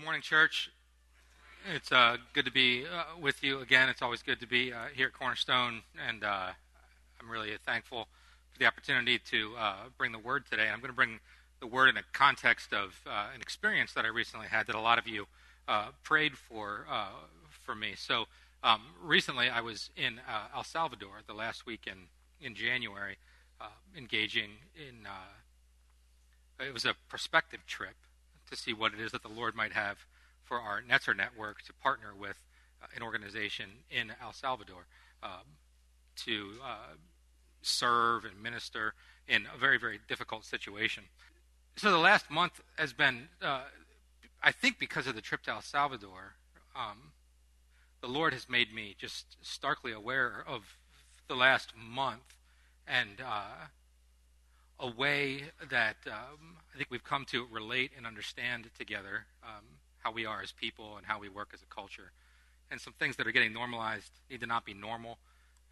morning, church. It's uh, good to be uh, with you again. It's always good to be uh, here at Cornerstone, and uh, I'm really thankful for the opportunity to uh, bring the word today. I'm going to bring the word in a context of uh, an experience that I recently had that a lot of you prayed for for me. So um, recently, I was in El Salvador the last week in in January, engaging in. it was a prospective trip to see what it is that the Lord might have for our Netzer network to partner with uh, an organization in El Salvador um, to uh, serve and minister in a very, very difficult situation. So the last month has been, uh, I think, because of the trip to El Salvador, um, the Lord has made me just starkly aware of the last month and uh, a way that um, I think we've come to relate and understand together um, how we are as people and how we work as a culture. And some things that are getting normalized need to not be normal.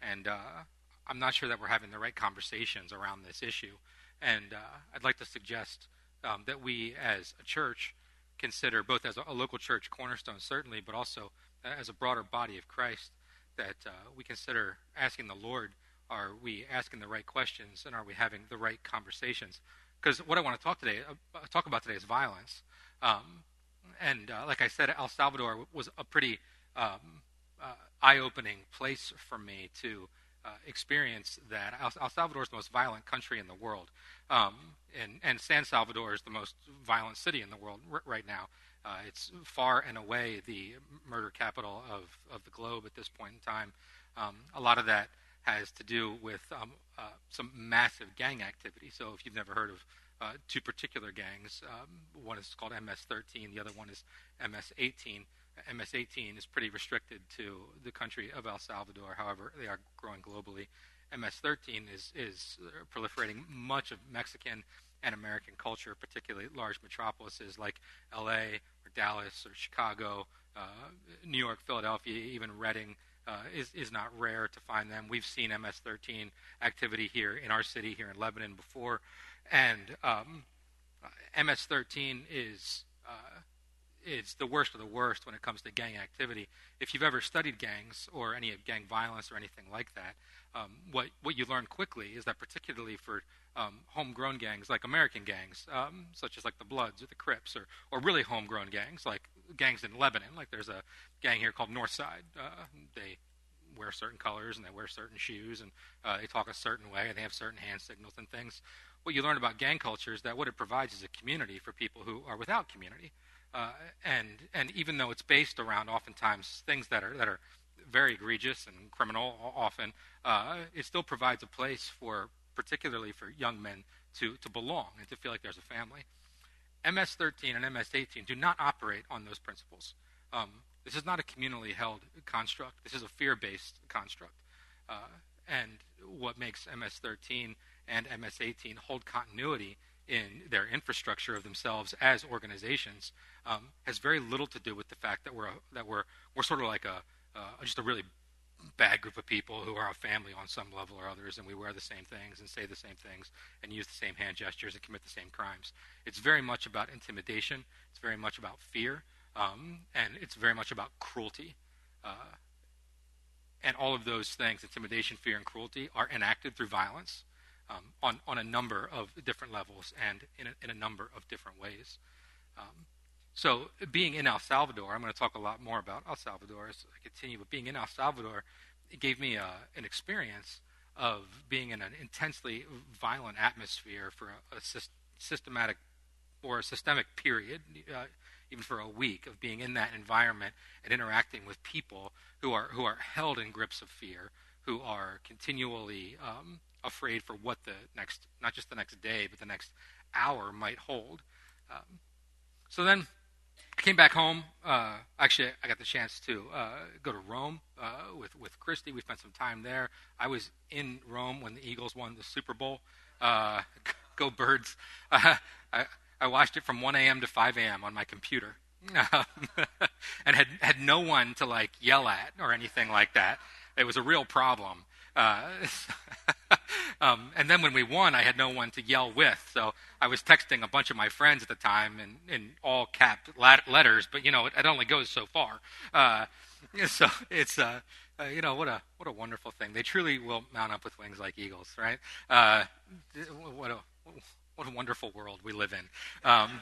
And uh, I'm not sure that we're having the right conversations around this issue. And uh, I'd like to suggest um, that we as a church consider, both as a, local church, Cornerstone certainly, but also as a broader body of Christ, that uh, we consider asking the Lord are we asking the right questions and are we having the right conversations? Because what I want to talk today uh, talk about today is violence. Um, and uh, like I said, El Salvador was a pretty um, uh, eye-opening place for me to uh, experience that. El, El, Salvador is the most violent country in the world, um, and, and, San Salvador is the most violent city in the world r- right now. Uh, it's far and away the murder capital of, of the globe at this point in time. Um, a lot of that has to do with um, uh, some massive gang activity. So if you've never heard of uh, two particular gangs, um, one is called MS-13, the other one is MS-18. MS-18 is pretty restricted to the country of El Salvador. However, they are growing globally. MS-13 is is proliferating much of Mexican and American culture, particularly large metropolises like L.A. or Dallas or Chicago, uh, New York, Philadelphia, even Reading, uh, is, is not rare to find them. We've seen MS-13 activity here in our city, here in Lebanon, before, and um, MS-13 is uh, it's the worst of the worst when it comes to gang activity. If you've ever studied gangs or any of gang violence or anything like that, um, what what you learn quickly is that particularly for um, homegrown gangs like American gangs, um, such as like the Bloods or the Crips, or or really homegrown gangs like gangs in Lebanon. Like there's a gang here called Northside. Uh, they wear certain colors and they wear certain shoes and uh, they talk a certain way and they have certain hand signals and things. What you learn about gang culture is that what it provides is a community for people who are without community. Uh, and and even though it's based around oftentimes things that are that are very egregious and criminal often, uh, it still provides a place for particularly for young men to to belong and to feel like there's a family. MS-13 and MS-18 do not operate on those principles. Um, this is not a communally held construct. This is a fear-based construct. Uh, and what makes MS-13 and MS-18 hold continuity in their infrastructure of themselves as organizations um, has very little to do with the fact that we're a, that we're we're sort of like a uh, just a really bad group of people who are a family on some level or others, and we wear the same things and say the same things and use the same hand gestures and commit the same crimes. It's very much about intimidation. It's very much about fear, um, and it's very much about cruelty. Uh, and all of those things, intimidation, fear, and cruelty, are enacted through violence um, on, on a number of different levels and in a, in a number of different ways. Um, so, being in El Salvador, I'm going to talk a lot more about El Salvador as I continue, but being in El Salvador, it gave me a, uh, an experience of being in an intensely violent atmosphere for a, a systematic or a systemic period, uh, even for a week, of being in that environment and interacting with people who are who are held in grips of fear, who are continually um, afraid for what the next, not just the next day, but the next hour might hold. Um, so then came back home. Uh, actually, I got the chance to uh, go to Rome uh, with with Christy. We spent some time there. I was in Rome when the Eagles won the Super Bowl. Uh, go Birds! I, I watched it from 1 a.m. to 5 a.m. on my computer, and had had no one to like yell at or anything like that. It was a real problem. Um, and then when we won, I had no one to yell with, so I was texting a bunch of my friends at the time in, in all capped letters. But you know, it, it only goes so far. Uh, so it's uh, uh, you know what a what a wonderful thing. They truly will mount up with wings like eagles, right? Uh, what a what a wonderful world we live in. Um,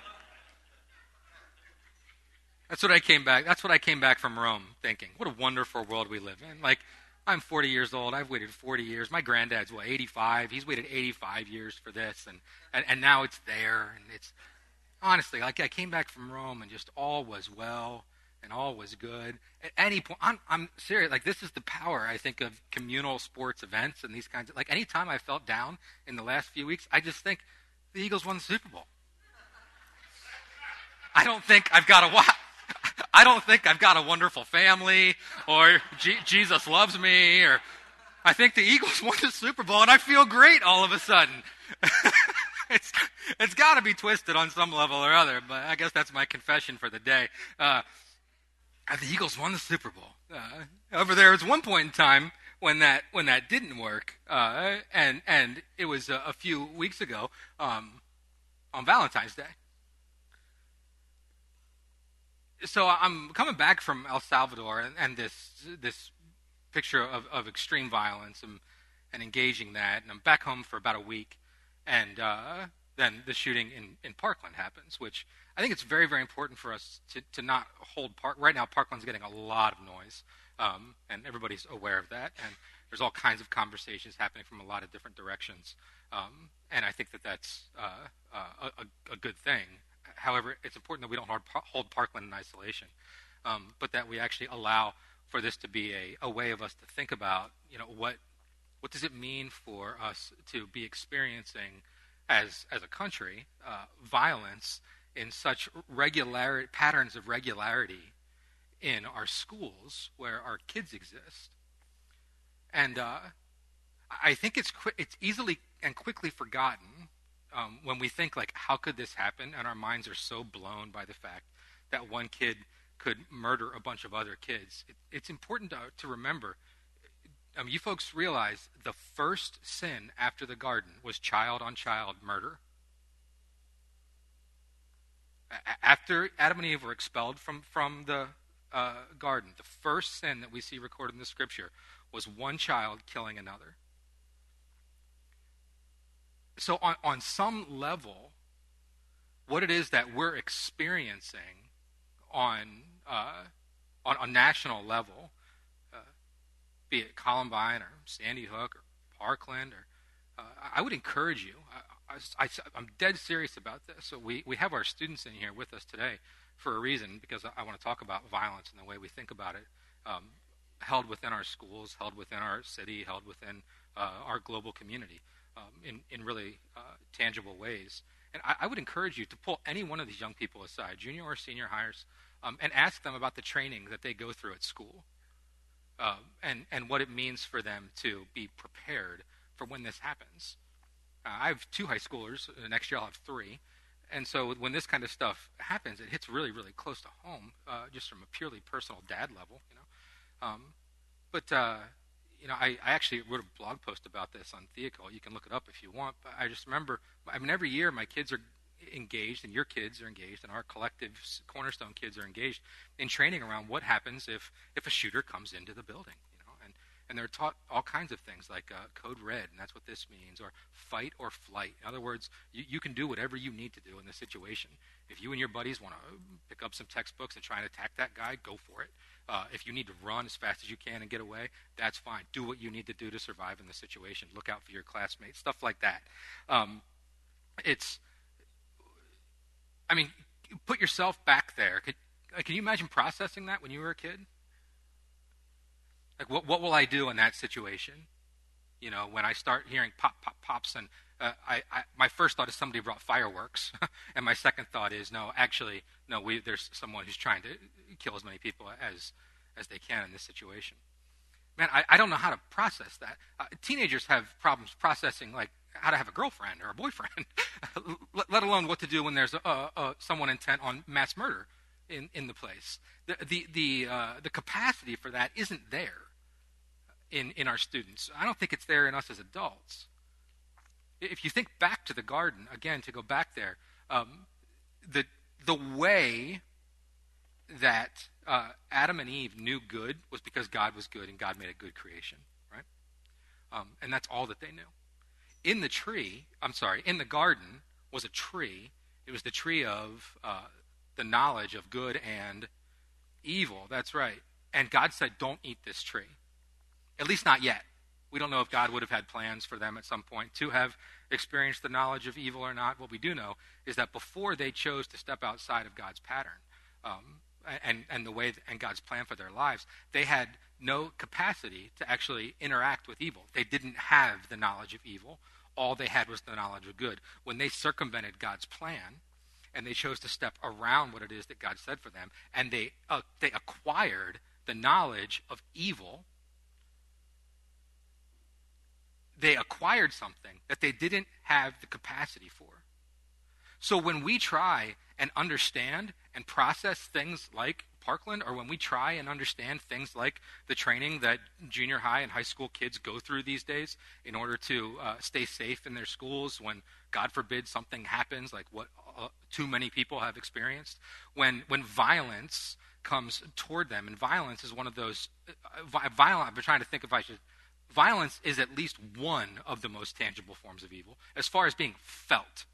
that's what I came back. That's what I came back from Rome thinking. What a wonderful world we live in. Like I'm 40 years old. I've waited 40 years. My granddad's what 85. He's waited 85 years for this, and and, and now it's there. And it's honestly like I came back from Rome, and just all was well and all was good. At any point, I'm, I'm serious. Like this is the power I think of communal sports events and these kinds of. Like anytime I felt down in the last few weeks, I just think the Eagles won the Super Bowl. I don't think I've got a watch. I don't think I've got a wonderful family or Jesus loves me or I think the Eagles won the Super Bowl and I feel great all of a sudden. it's it's got to be twisted on some level or other, but I guess that's my confession for the day. Uh, the Eagles won the Super Bowl. Uh, however, there was one point in time when that when that didn't work, uh, and and it was a, a few weeks ago um, on Valentine's Day so I'm coming back from El Salvador and, and this this picture of, of extreme violence and, and engaging that, and I'm back home for about a week, and uh, then the shooting in, in Parkland happens, which I think it's very very important for us to, to not hold Park. Right now, Parkland's getting a lot of noise, um, and everybody's aware of that, and there's all kinds of conversations happening from a lot of different directions, um, and I think that that's uh, uh, a, a good thing however, it's important that we don't hold Parkland in isolation, um, but that we actually allow for this to be a, a way of us to think about, you know, what what does it mean for us to be experiencing as as a country uh, violence in such regular patterns of regularity in our schools where our kids exist, and uh, I think it's it's easily and quickly forgotten um, when we think like, how could this happen, and our minds are so blown by the fact that one kid could murder a bunch of other kids, it, it's important to, to remember. Um, you folks realize the first sin after the garden was child on child murder. After Adam and Eve were expelled from, from the uh, garden, the first sin that we see recorded in the scripture was one child killing another so on, on some level, what it is that we're experiencing on uh, on a national level, uh, be it Columbine or Sandy Hook or Parkland, or uh, I would encourage you. I, am dead serious about this. So we, we have our students in here with us today for a reason because I, I want to talk about violence and the way we think about it, um, held within our schools, held within our city, held within uh, our global community um, in, in really uh, tangible ways. And I, I, would encourage you to pull any one of these young people aside, junior or senior hires, um, and ask them about the training that they go through at school uh, and, and what it means for them to be prepared for when this happens. Uh, I have two high schoolers. Uh, next year I'll have three. And so when this kind of stuff happens, it hits really, really close to home, uh, just from a purely personal dad level, you know. Um, but uh, you know, I, I actually wrote a blog post about this on Theocal. You can look it up if you want. But I just remember, I mean, every year my kids are engaged, and your kids are engaged, and our collective Cornerstone kids are engaged in training around what happens if if a shooter comes into the building. And they're taught all kinds of things like uh, code red, and that's what this means, or fight or flight. In other words, you, you can do whatever you need to do in this situation. If you and your buddies want to pick up some textbooks and try and attack that guy, go for it. Uh, if you need to run as fast as you can and get away, that's fine. Do what you need to do to survive in the situation. Look out for your classmates, stuff like that. Um, it's, I mean, put yourself back there. Could, can you imagine processing that when you were a kid? Like, what, what will I do in that situation? You know, when I start hearing pop, pop, pops, and uh, I, I, my first thought is somebody brought fireworks, and my second thought is no, actually, no, we, there's someone who's trying to kill as many people as as they can in this situation. Man, I, I don't know how to process that. Uh, teenagers have problems processing like how to have a girlfriend or a boyfriend, let, alone what to do when there's a, a, a, someone intent on mass murder in, in the place. The the the, uh, the capacity for that isn't there. In, in our students. I don't think it's there in us as adults. If you think back to the garden, again, to go back there, um, the, the way that uh, Adam and Eve knew good was because God was good and God made a good creation, right? Um, and that's all that they knew. In the tree, I'm sorry, in the garden was a tree. It was the tree of uh, the knowledge of good and evil. That's right. And God said, don't eat this tree. At least not yet. We don't know if God would have had plans for them at some point to have experienced the knowledge of evil or not. What we do know is that before they chose to step outside of God's pattern um, and, and the way and God's plan for their lives, they had no capacity to actually interact with evil. They didn't have the knowledge of evil. All they had was the knowledge of good. When they circumvented God's plan and they chose to step around what it is that God said for them, and they uh, they acquired the knowledge of evil they acquired something that they didn't have the capacity for. So when we try and understand and process things like Parkland, or when we try and understand things like the training that junior high and high school kids go through these days in order to uh, stay safe in their schools when, God forbid, something happens like what uh, too many people have experienced, when, when violence comes toward them, and violence is one of those, uh, violent, I've been trying to think if I should violence is at least one of the most tangible forms of evil as far as being felt.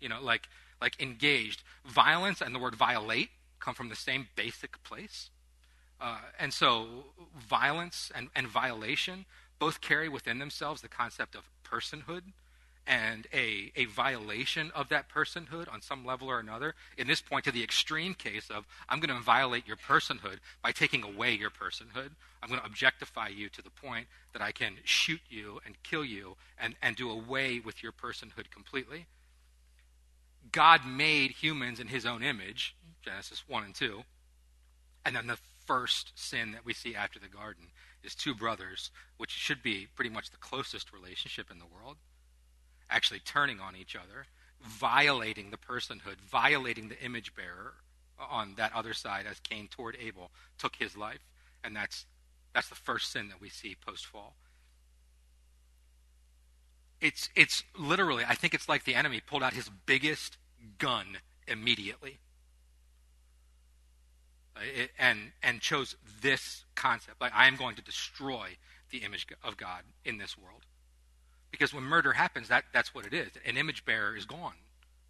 You know like like engaged. Violence and the word violate come from the same basic place. Uh, and so violence and, and violation both carry within themselves the concept of personhood and a, a violation of that personhood on some level or another. In this point, to the extreme case of, I'm going to violate your personhood by taking away your personhood. I'm going to objectify you to the point that I can shoot you and kill you and, and do away with your personhood completely. God made humans in his own image, Genesis 1 and 2. And then the first sin that we see after the garden is two brothers, which should be pretty much the closest relationship in the world actually turning on each other, violating the personhood, violating the image bearer on that other side as Cain toward Abel took his life. And that's, that's the first sin that we see post fall. It's, it's literally, I think it's like the enemy pulled out his biggest gun immediately. It, and and chose this concept like I am going to destroy the image of God in this world. Because when murder happens, that, that's what it is. An image bearer is gone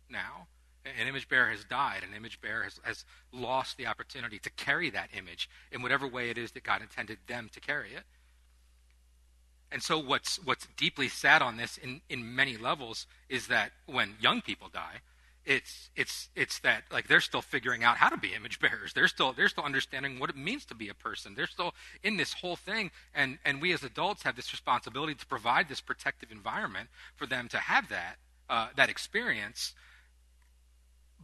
now. An image bearer has died. An image bearer has, has lost the opportunity to carry that image in whatever way it is that God intended them to carry it. And so, what's, what's deeply sad on this in, in many levels is that when young people die, it's it's it's that like they're still figuring out how to be image bearers. They're still they're still understanding what it means to be a person. They're still in this whole thing and and we as adults have this responsibility to provide this protective environment for them to have that uh, that experience.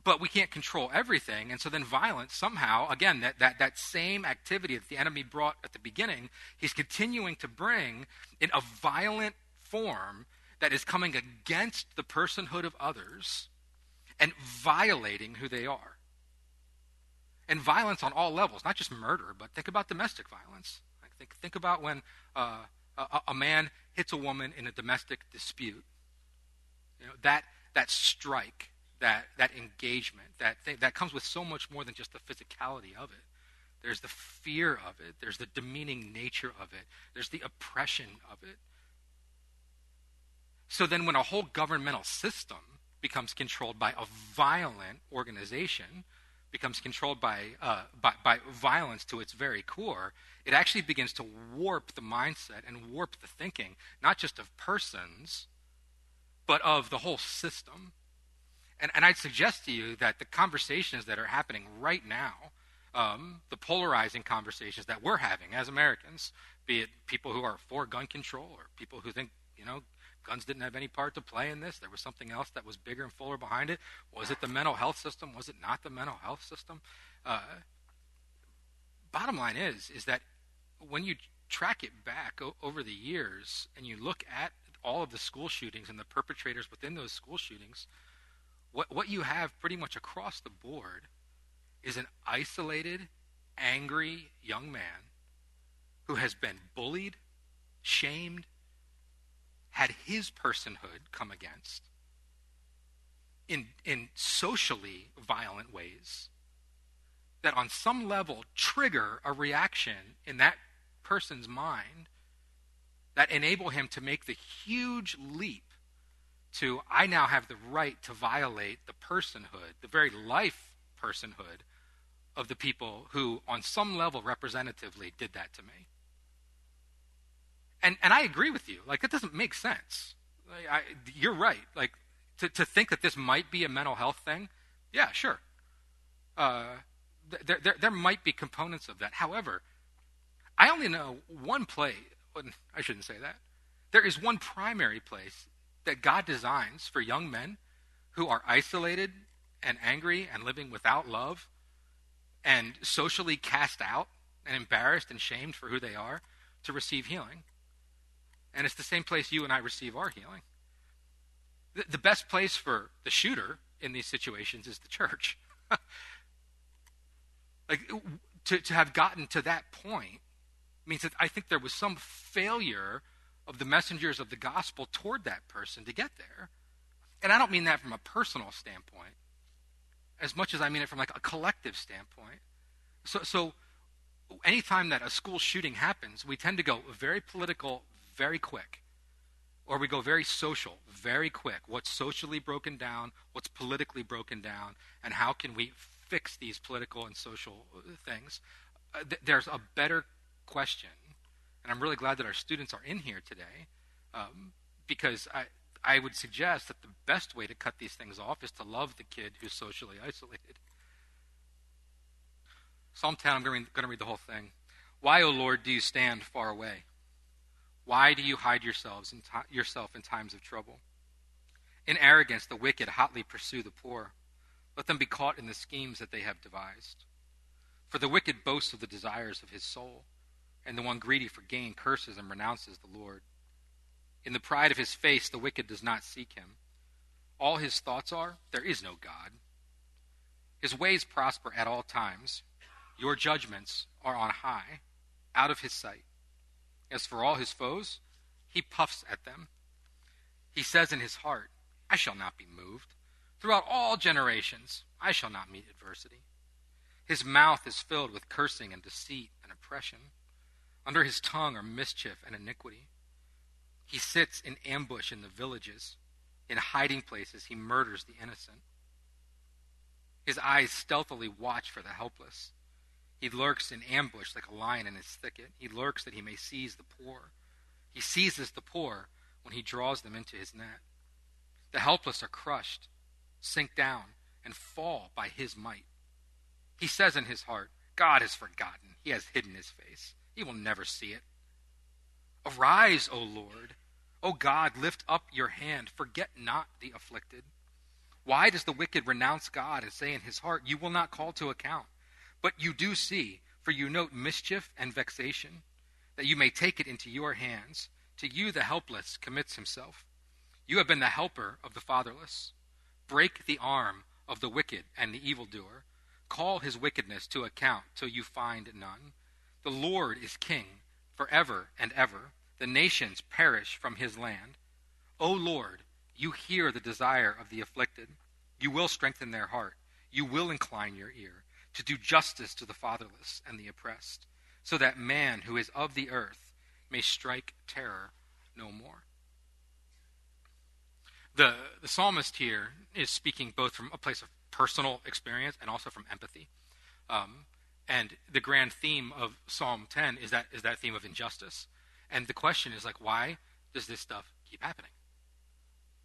But we can't control everything and so then violence somehow again that, that that same activity that the enemy brought at the beginning he's continuing to bring in a violent form that is coming against the personhood of others and violating who they are. And violence on all levels, not just murder, but think about domestic violence. Think, think about when uh, a, a, man hits a woman in a domestic dispute. You know, that, that strike, that, that engagement, that, thing, that comes with so much more than just the physicality of it. There's the fear of it, there's the demeaning nature of it, there's the oppression of it. So then, when a whole governmental system becomes controlled by a violent organization, becomes controlled by, uh, by, by violence to its very core, it actually begins to warp the mindset and warp the thinking, not just of persons, but of the whole system. And, and I'd suggest to you that the conversations that are happening right now, um, the polarizing conversations that we're having as Americans, be it people who are for gun control or people who think, you know, Guns didn't have any part to play in this. There was something else that was bigger and fuller behind it. Was it the mental health system? Was it not the mental health system? Uh, bottom line is, is that when you track it back o- over the years and you look at all of the school shootings and the perpetrators within those school shootings, what, what you have pretty much across the board is an isolated, angry young man who has been bullied shamed, had his personhood come against in, in socially violent ways that on some level trigger a reaction in that person's mind that enable him to make the huge leap to I now have the right to violate the personhood, the very life personhood of the people who, on some level, representatively did that to me. And, and I agree with you. Like, that doesn't make sense. Like, I, you're right. Like, to, to think that this might be a mental health thing, yeah, sure. Uh, there, there, there might be components of that. However, I only know one place, I shouldn't say that. There is one primary place that God designs for young men who are isolated and angry and living without love and socially cast out and embarrassed and shamed for who they are to receive healing. And it's the same place you and I receive our healing. The, the best place for the shooter in these situations is the church. like to, to have gotten to that point means that I think there was some failure of the messengers of the gospel toward that person to get there. And I don't mean that from a personal standpoint as much as I mean it from like a collective standpoint. So, so anytime that a school shooting happens, we tend to go very political very quick. Or we go very social very quick. What's socially broken down? What's politically broken down? And how can we fix these political and social uh, things? Uh, th- there's a better question and I'm really glad that our students are in here today um, because I, I would suggest that the best way to cut these things off is to love the kid who's socially isolated. Psalm 10, I'm going to read the whole thing. Why, O Lord, do you stand far away? Why do you hide yourselves in t- yourself in times of trouble? In arrogance, the wicked hotly pursue the poor. Let them be caught in the schemes that they have devised. For the wicked boasts of the desires of his soul and the one greedy for gain curses and renounces the Lord. In the pride of his face, the wicked does not seek him. All his thoughts are, There is no God. His ways prosper at all times. Your judgments are on high, out of his sight. As for all his foes, he puffs at them. He says in his heart, I shall not be moved. Throughout all generations, I shall not meet adversity. His mouth is filled with cursing and deceit and oppression. Under his tongue are mischief and iniquity. He sits in ambush in the villages. In hiding places, he murders the innocent. His eyes stealthily watch for the helpless. He lurks in ambush like a lion in his thicket. He lurks that he may seize the poor. He seizes the poor when he draws them into his net. The helpless are crushed, sink down, and fall by his might. He says in his heart, God has forgotten. He has hidden his face. He will never see it. Arise, O Lord. O God, lift up your hand. Forget not the afflicted. Why does the wicked renounce God and say in his heart, You will not call to account? But you do see, for you note mischief and vexation, that you may take it into your hands. To you the helpless commits himself. You have been the helper of the fatherless. Break the arm of the wicked and the evildoer. Call his wickedness to account till you find none. The Lord is king forever and ever. The nations perish from his land. O Lord, you hear the desire of the afflicted. You will strengthen their heart. You will incline your ear to do justice to the fatherless and the oppressed, so that man who is of the earth may strike terror no more. The, the psalmist here is speaking both from a place of personal experience and also from empathy. Um, and the grand theme of Psalm 10 is that is that theme of injustice. And the question is like, why does this stuff keep happening?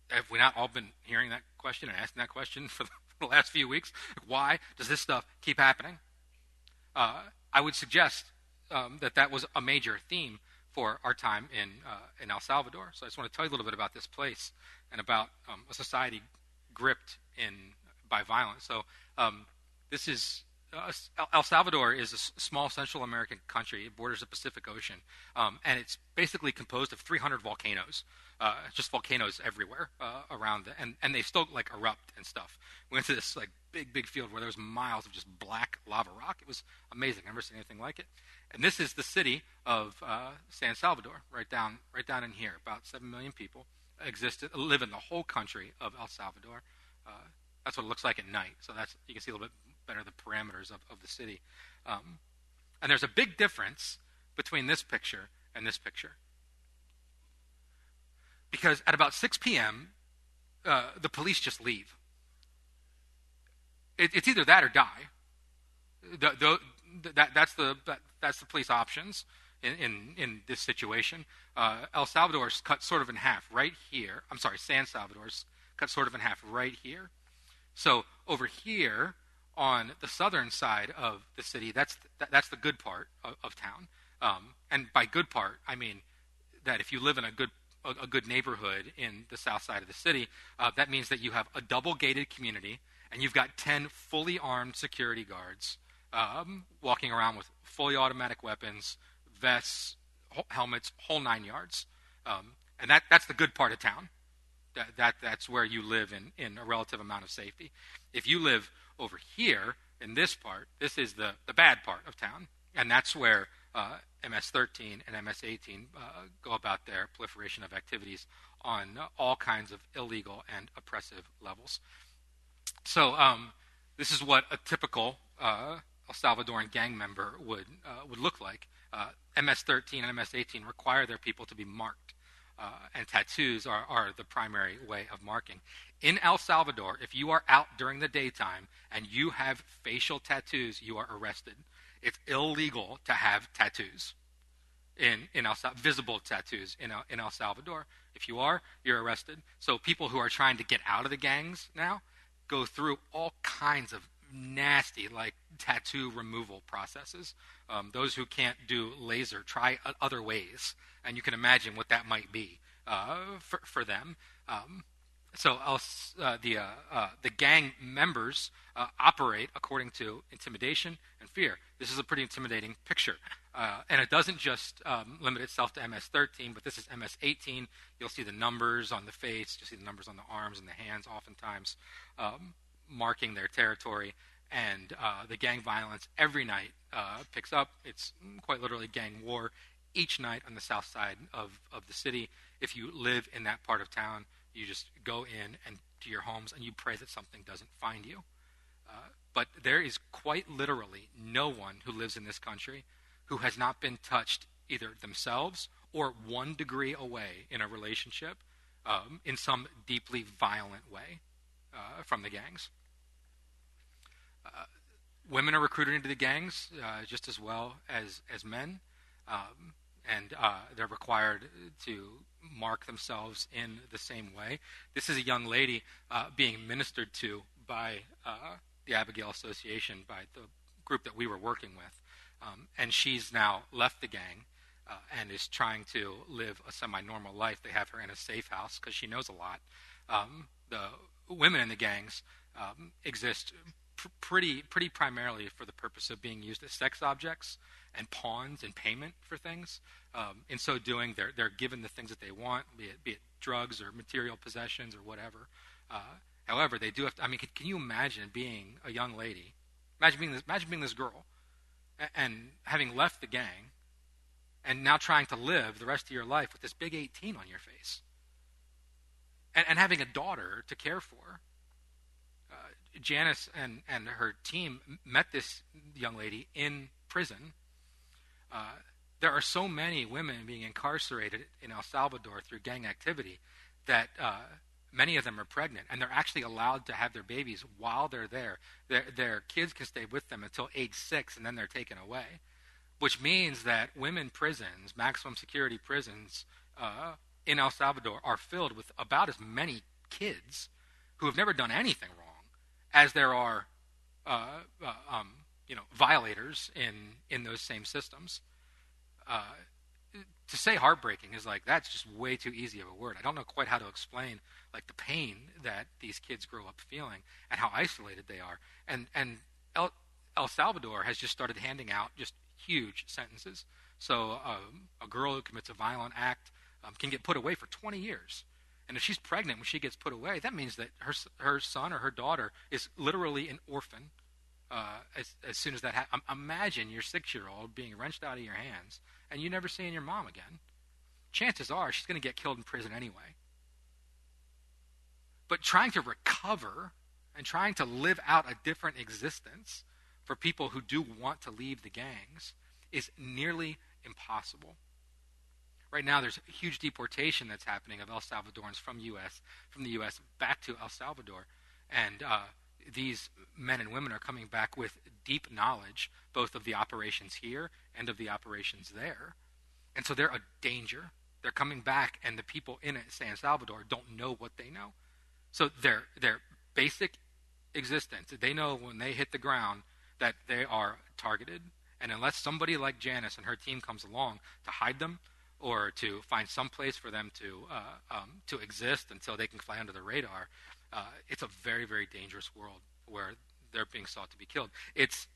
Have we not all been hearing that question and asking that question for the last few weeks? Why does this stuff keep happening? Uh, I would suggest um, that that was a major theme for our time in uh, in El Salvador. So I just want to tell you a little bit about this place and about um, a society gripped in by violence. So um, this is uh, El Salvador is a small Central American country. It borders the Pacific Ocean, um, and it's basically composed of 300 volcanoes. Uh, just volcanoes everywhere uh, around, the, and and they still like erupt and stuff. We went to this like big big field where there was miles of just black lava rock. It was amazing. I've never seen anything like it. And this is the city of uh, San Salvador, right down right down in here. About seven million people exist live in the whole country of El Salvador. Uh, that's what it looks like at night. So that's you can see a little bit better the parameters of, of the city. Um, and there's a big difference between this picture and this picture. Because at about 6 p.m., uh, the police just leave. It, it's either that or die. The, the, that, that's, the, that, that's the police options in, in, in this situation. Uh, El Salvador's cut sort of in half right here. I'm sorry, San Salvador's cut sort of in half right here. So over here on the southern side of the city, that's, that, that's the good part of, of town. Um, and by good part, I mean that if you live in a good a, a good neighborhood in the south side of the city, uh, that means that you have a double gated community and you've got 10 fully armed security guards um, walking around with fully automatic weapons, vests, helmets, whole nine yards. Um, and that, that's the good part of town. That, that, that's where you live in, in a relative amount of safety. If you live over here in this part, this is the, the bad part of town. And that's where uh, MS-13 and MS-18 uh, go about their proliferation of activities on all kinds of illegal and oppressive levels. So um, this is what a typical uh, El Salvadoran gang member would uh, would look like. Uh, MS-13 and MS-18 require their people to be marked, uh, and tattoos are, are the primary way of marking. In El Salvador, if you are out during the daytime and you have facial tattoos, you are arrested it's illegal to have tattoos in, in El Salvador, visible tattoos in in El Salvador. If you are, you're arrested. So people who are trying to get out of the gangs now go through all kinds of nasty, like tattoo removal processes. Um, those who can't do laser try other ways, and you can imagine what that might be uh, for, for them. Um, so uh, the uh, uh, the gang members uh, operate according to intimidation and fear. This is a pretty intimidating picture, uh, and it doesn't just um, limit itself to MS-13, but this is MS-18. You'll see the numbers on the face, you'll see the numbers on the arms and the hands, oftentimes um, marking their territory. And uh, the gang violence every night picks up. It's quite literally gang war each night on the south side of, of the city. If you live in that part of town, you just go in and to your homes and you pray that something doesn't find you. Uh, but there is quite literally no one who lives in this country who has not been touched either themselves or one degree away in a relationship um, in some deeply violent way uh, from the gangs. Uh, women are recruited into the gangs uh, just as well as, as men. Um, and uh, they're required to mark themselves in the same way. This is a young lady uh, being ministered to by uh, the Abigail Association, by the group that we were working with. Um, and she's now left the gang uh, and is trying to live a semi normal life. They have her in a safe house because she knows a lot. Um, the women in the gangs um, exist pr- pretty, pretty primarily for the purpose of being used as sex objects and pawns in payment for things. Um, in so doing, they're, they're given the things that they want, be it, be it drugs or material possessions or whatever. Uh, however, they do have to, I mean, can, can, you imagine being a young lady? Imagine being this, imagine being this girl and, and having left the gang and now trying to live the rest of your life with this big 18 on your face. And, and having a daughter to care for. Uh, Janice and, and her team met this young lady in prison uh, there are so many women being incarcerated in El Salvador through gang activity that uh, many of them are pregnant, and they're actually allowed to have their babies while they're there. Their, their kids can stay with them until age six, and then they're taken away. Which means that women prisons, maximum security prisons uh, in El Salvador, are filled with about as many kids who have never done anything wrong as there are uh, uh um, you know violators in in those same systems. Uh, to say heartbreaking is like that's just way too easy of a word. I don't know quite how to explain like the pain that these kids grow up feeling and how isolated they are. And and El, El Salvador has just started handing out just huge sentences. So um, a girl who commits a violent act um, can get put away for 20 years. And if she's pregnant when she gets put away, that means that her her son or her daughter is literally an orphan. Uh, as, as soon as that happens, imagine your six-year-old being wrenched out of your hands, and you never seeing your mom again. Chances are she's going to get killed in prison anyway. But trying to recover and trying to live out a different existence for people who do want to leave the gangs is nearly impossible. Right now, there's a huge deportation that's happening of El Salvadorans from U.S. from the U.S. back to El Salvador, and uh, these men and women are coming back with deep knowledge both of the operations here and of the operations there, and so they're a danger. They're coming back, and the people in San Salvador don't know what they know. So their their basic existence, they know when they hit the ground that they are targeted, and unless somebody like Janice and her team comes along to hide them or to find some place for them to uh, um, to exist until they can fly under the radar, uh, it's a very very dangerous world where they're being sought to be killed. It's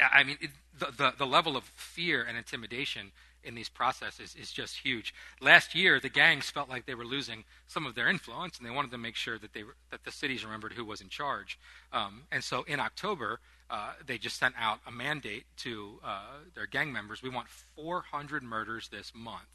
I mean, it, the, the, the level of fear and intimidation in these processes is just huge. Last year, the gangs felt like they were losing some of their influence, and they wanted to make sure that they that the cities remembered who was in charge. Um, and so, in October, uh, they just sent out a mandate to uh, their gang members. We want 400 murders this month.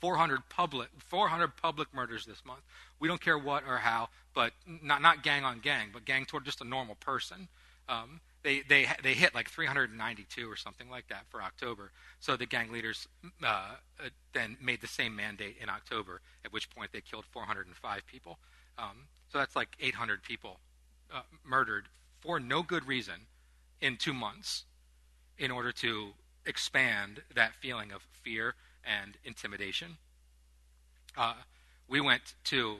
400 public 400 public murders this month. We don't care what or how, but not not gang on gang, but gang toward just a normal person. Um, they they they hit like 392 or something like that for October. So the gang leaders uh, uh, then made the same mandate in October, at which point they killed 405 people. Um, so that's like 800 people uh, murdered for no good reason in two months in order to expand that feeling of fear and intimidation. Uh, we went to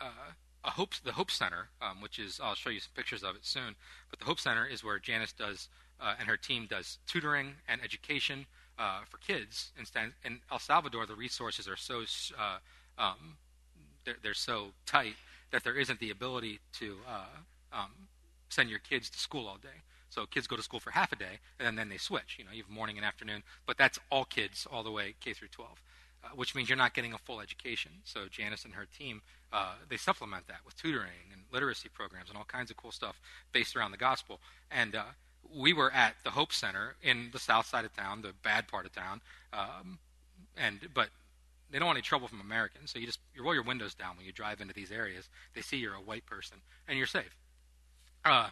uh, a Hope, the Hope Center, um, which is, I'll show you some pictures of it soon, but the Hope Center is where Janice does, uh, and her team does tutoring and education uh, for kids. In, in, El Salvador, the resources are so, uh, um, they're, they're, so tight that there isn't the ability to uh, um, send your kids to school all day. So kids go to school for half a day, and then they switch. You know, you have morning and afternoon, but that's all kids all the way K through 12, uh, which means you're not getting a full education. So Janice and her team, uh, they supplement that with tutoring and literacy programs and all kinds of cool stuff based around the gospel. And uh, we were at the Hope Center in the south side of town, the bad part of town, um, and but they don't want any trouble from Americans. So you just you roll your windows down when you drive into these areas. They see you're a white person, and you're safe. Uh,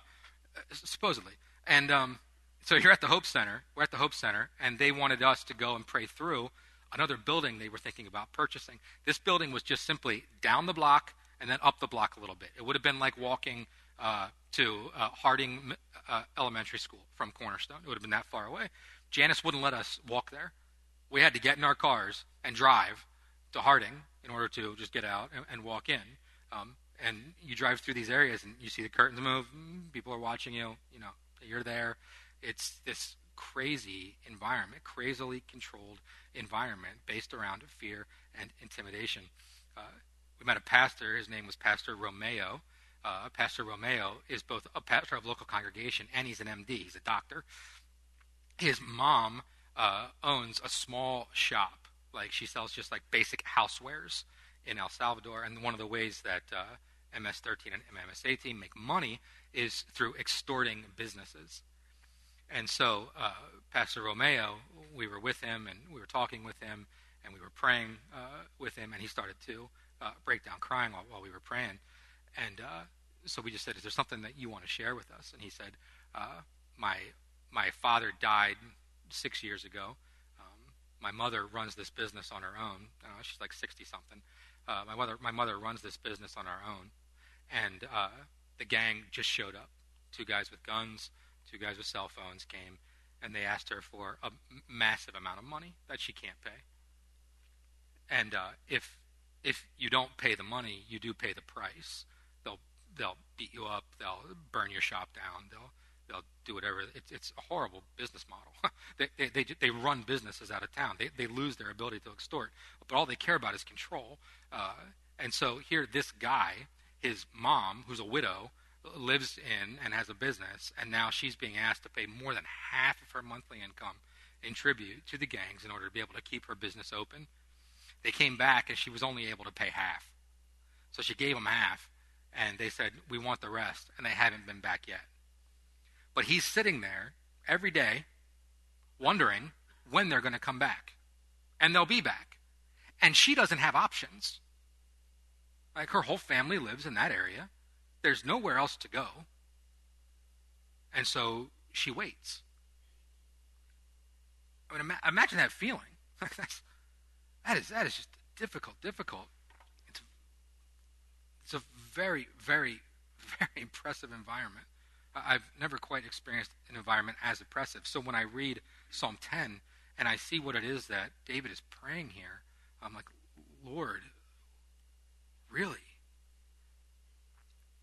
supposedly. And um, so you're at the Hope Center. We're at the Hope Center, and they wanted us to go and pray through another building they were thinking about purchasing. This building was just simply down the block and then up the block a little bit. It would have been like walking uh, to uh, Harding uh, Elementary School from Cornerstone. It would have been that far away. Janice wouldn't let us walk there. We had to get in our cars and drive to Harding in order to just get out and, and walk in. Um, and you drive through these areas and you see the curtains move. People are watching you. You know, you're there. It's this crazy environment, crazily controlled environment based around fear and intimidation. Uh, we met a pastor. His name was Pastor Romeo. Uh, pastor Romeo is both a pastor of local congregation and he's an MD. He's a doctor. His mom uh, owns a small shop. Like she sells just like basic housewares in El Salvador. And one of the ways that uh, MS-13 and MS-18 make money is through extorting businesses. And so uh, Pastor Romeo, we were with him and we were talking with him and we were praying uh, with him, and he started to uh, break down crying while, while, we were praying. And uh, so we just said, "Is there something that you want to share with us?" And he said, uh, "My my father died six years ago. Um, my mother runs this business on her own. she's like sixty something. Uh, my mother my mother runs this business on her own, and the gang just showed up. Two guys with guns." Two guys with cell phones came and they asked her for a massive amount of money that she can't pay. And uh, if if you don't pay the money, you do pay the price. They'll they'll beat you up. They'll burn your shop down. They'll they'll do whatever. It's it's a horrible business model. they, they, they they run businesses out of town. They they lose their ability to extort, but all they care about is control. Uh, and so here, this guy, his mom, who's a widow, lives in and has a business, and now she's being asked to pay more than half of her monthly income in tribute to the gangs in order to be able to keep her business open. they came back and she was only able to pay half. So she gave them half, and they said, We want the rest, and they haven't been back yet. But he's sitting there every day wondering when they're going to come back. And they'll be back. And she doesn't have options. Like her whole family lives in that area. There's nowhere else to go. And so she waits. I mean, imagine that feeling. that is that is just difficult, difficult. It's it's a very, very, very impressive environment. I've never quite experienced an environment as oppressive. So when I read Psalm 10 and I see what it is that David is praying here, I'm like, Lord, really?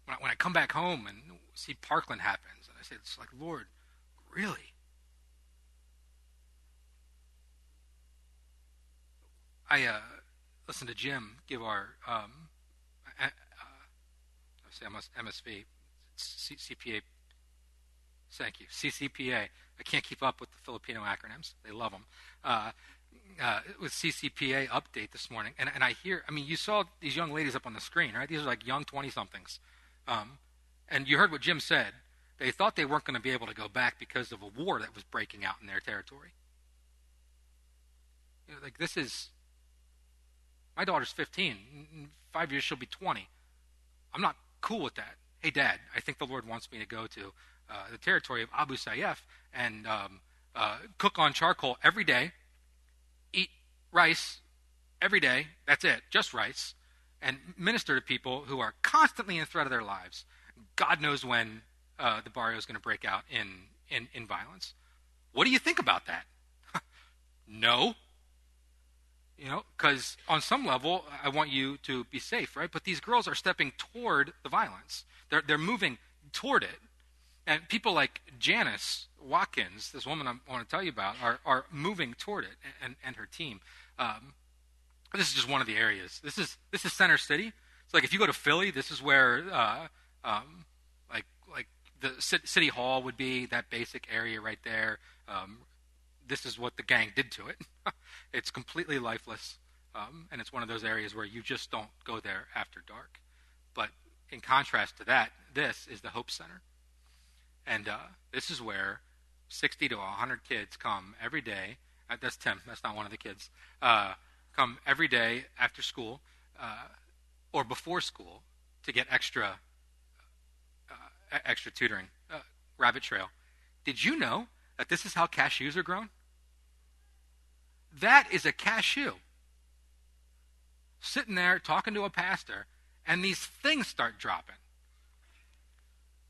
When I, when I come back home and see Parkland happens, and I say, it's like, Lord, really? I uh, listened to Jim give our um, uh, I say MSV, CPA. Thank you, CCPA. I can't keep up with the Filipino acronyms. They love them. Uh, uh, with CCPA update this morning, and, and I hear, I mean, you saw these young ladies up on the screen, right? These are like young 20 somethings. Um, and you heard what Jim said. They thought they weren't going to be able to go back because of a war that was breaking out in their territory. You know, like, this is. My daughter's 15. In five years, she'll be 20. I'm not cool with that. Hey, Dad, I think the Lord wants me to go to uh, the territory of Abu Sayyaf and um, uh, cook on charcoal every day, eat rice every day. That's it, just rice, and minister to people who are constantly in threat of their lives. God knows when uh, the barrio is going to break out in, in, in violence. What do you think about that? no. You know, because on some level, I want you to be safe, right? But these girls are stepping toward the violence. They're, they're moving toward it. And people like Janice Watkins, this woman I want to tell you about, are, are moving toward it and, and her team. Um, this is just one of the areas. This is this is Center City. It's like if you go to Philly, this is where uh, um, like like the city hall would be that basic area right there. Um, this is what the gang did to it. it's completely lifeless, um, and it's one of those areas where you just don't go there after dark. But in contrast to that, this is the Hope Center. And uh, this is where 60 to 100 kids come every day. Uh, that's Tim. That's not one of the kids. Uh, come every day after school uh, or before school to get extra uh, extra tutoring. Uh, rabbit trail. Did you know that this is how cashews are grown? That is a cashew. Sitting there talking to a pastor, and these things start dropping.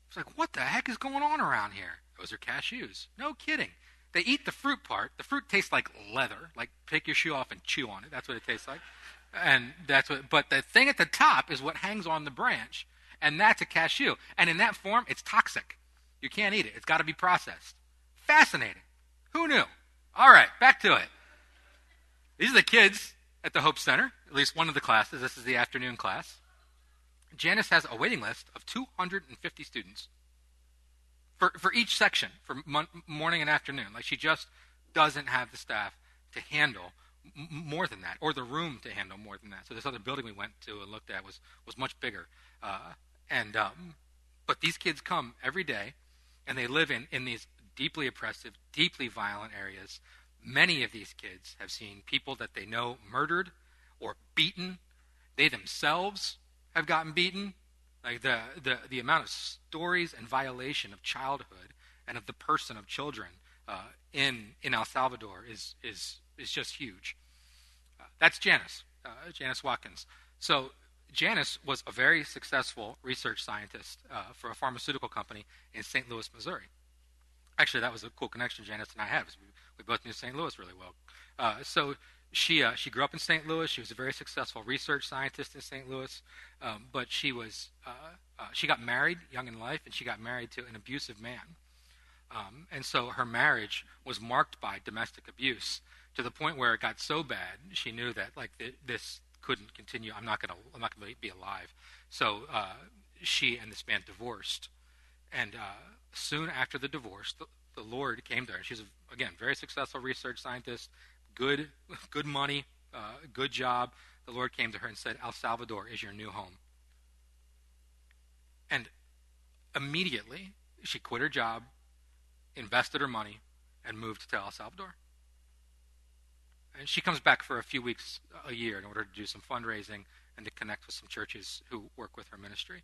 It's like, what the heck is going on around here? Those are cashews. No kidding. They eat the fruit part. The fruit tastes like leather. Like pick your shoe off and chew on it. That's what it tastes like. And that's what. But the thing at the top is what hangs on the branch, and that's a cashew. And in that form, it's toxic. You can't eat it. It's got to be processed. Fascinating. Who knew? All right, back to it. These are the kids at the Hope Center. At least one of the classes. This is the afternoon class. Janice has a waiting list of 250 students for, for each section, for morning and afternoon. Like she just doesn't have the staff to handle m- more than that, or the room to handle more than that. So this other building we went to and looked at was was much bigger. Uh, and um, but these kids come every day, and they live in in these deeply oppressive, deeply violent areas. Many of these kids have seen people that they know murdered or beaten. They themselves have gotten beaten. Like the, the, the amount of stories and violation of childhood and of the person of children uh, in, in El Salvador is, is, is just huge. Uh, that's Janice, uh, Janice Watkins. So Janice was a very successful research scientist uh, for a pharmaceutical company in St. Louis, Missouri. Actually, that was a cool connection Janice and I have. We, we both knew St. Louis really well. Uh, so she uh, she grew up in St. Louis. She was a very successful research scientist in St. Louis, um, but she was uh, uh, she got married young in life, and she got married to an abusive man, um, and so her marriage was marked by domestic abuse to the point where it got so bad she knew that like th- this couldn't continue. I'm not gonna I'm not gonna be alive. So uh, she and this man divorced, and uh, soon after the divorce, the, the Lord came to her. She's again very successful research scientist good good money, uh, good job. The Lord came to her and said, El Salvador is your new home. And immediately, she quit her job, invested her money, and moved to El Salvador. And she comes back for a few weeks a year in order to do some fundraising and to connect with some churches who work with her ministry.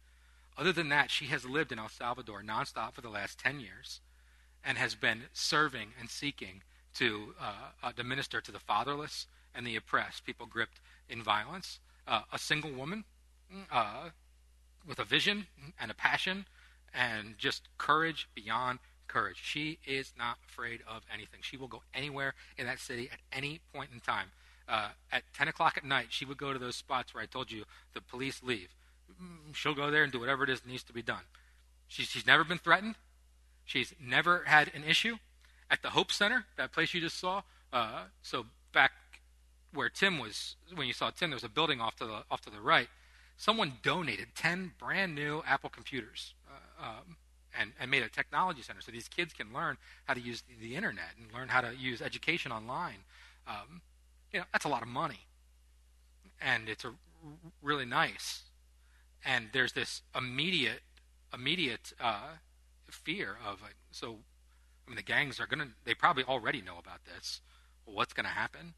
Other than that, she has lived in El Salvador nonstop for the last 10 years and has been serving and seeking to, uh, uh, to minister to the fatherless and the oppressed, people gripped in violence. Uh, a single woman uh, with a vision and a passion and just courage beyond courage. She is not afraid of anything. She will go anywhere in that city at any point in time. Uh, at 10 o'clock at night, she would go to those spots where I told you the police leave. Mm, she'll go there and do whatever it is needs to be done. She's, she's never been threatened. She's never had an issue. At the Hope Center, that place you just saw, uh, so back where Tim was, when you saw Tim, there was a building off to the off to the right. Someone donated ten brand new Apple computers uh, um, and and made a technology center so these kids can learn how to use the, internet and learn how to use education online. Um, you know, that's a lot of money, and it's a really nice. And there's this immediate immediate uh, fear of like, so. I mean, the gangs are gonna. They probably already know about this. What's going to happen?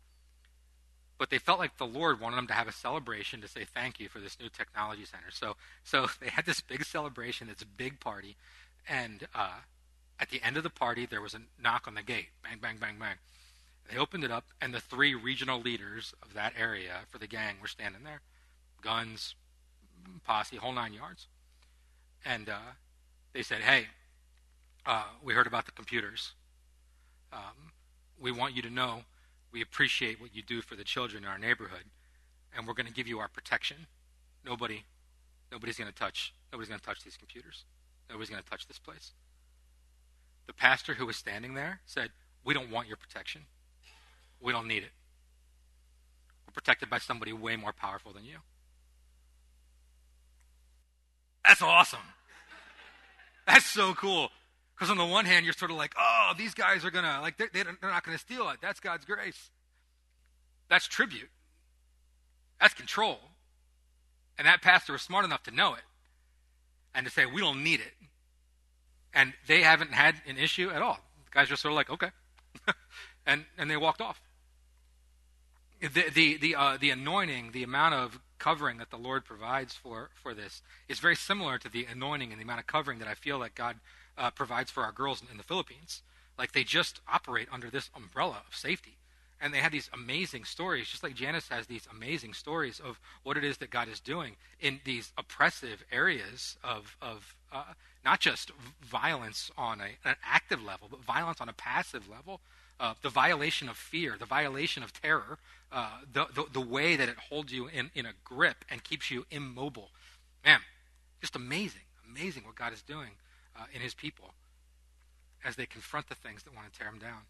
but they felt like the Lord wanted them to have a celebration to say thank you for this new technology center. So, so they had this big celebration, this big party, and uh, at the end of the party, there was a knock on the gate. Bang, bang, bang, bang. They opened it up, and the three regional leaders of that area for the gang were standing there, guns, posse, whole nine yards. And uh, they said, "Hey, uh, we heard about the computers. Um, we want you to know we appreciate what you do for the children in our neighborhood, and we're going to give you our protection. Nobody, nobody's going to touch. Nobody's going to touch these computers. Nobody's going to touch this place. The pastor who was standing there said, "We don't want your protection. We don't need it. We're protected by somebody way more powerful than you." That's awesome. That's so cool. Because on the one hand, you're sort of like, oh, these guys are going to, like, they're, they're not going to steal it. That's God's grace. That's tribute. That's control. And that pastor was smart enough to know it and to say, we don't need it. And they haven't had an issue at all. The guys are sort of like, okay. and, and they walked off. The, the, the, uh, the anointing, the amount of covering that the Lord provides for, for this is very similar to the anointing and the amount of covering that I feel like God uh, provides for our girls in, the Philippines. Like they just operate under this umbrella of safety. And they have these amazing stories, just like Janice has these amazing stories of what it is that God is doing in these oppressive areas of, of uh, not just violence on a, an active level, but violence on a passive level. Uh, the violation of fear, the violation of terror, uh, the, the, the way that it holds you in, in a grip and keeps you immobile. Man, just amazing, amazing what God is doing uh, in his people as they confront the things that want to tear them down.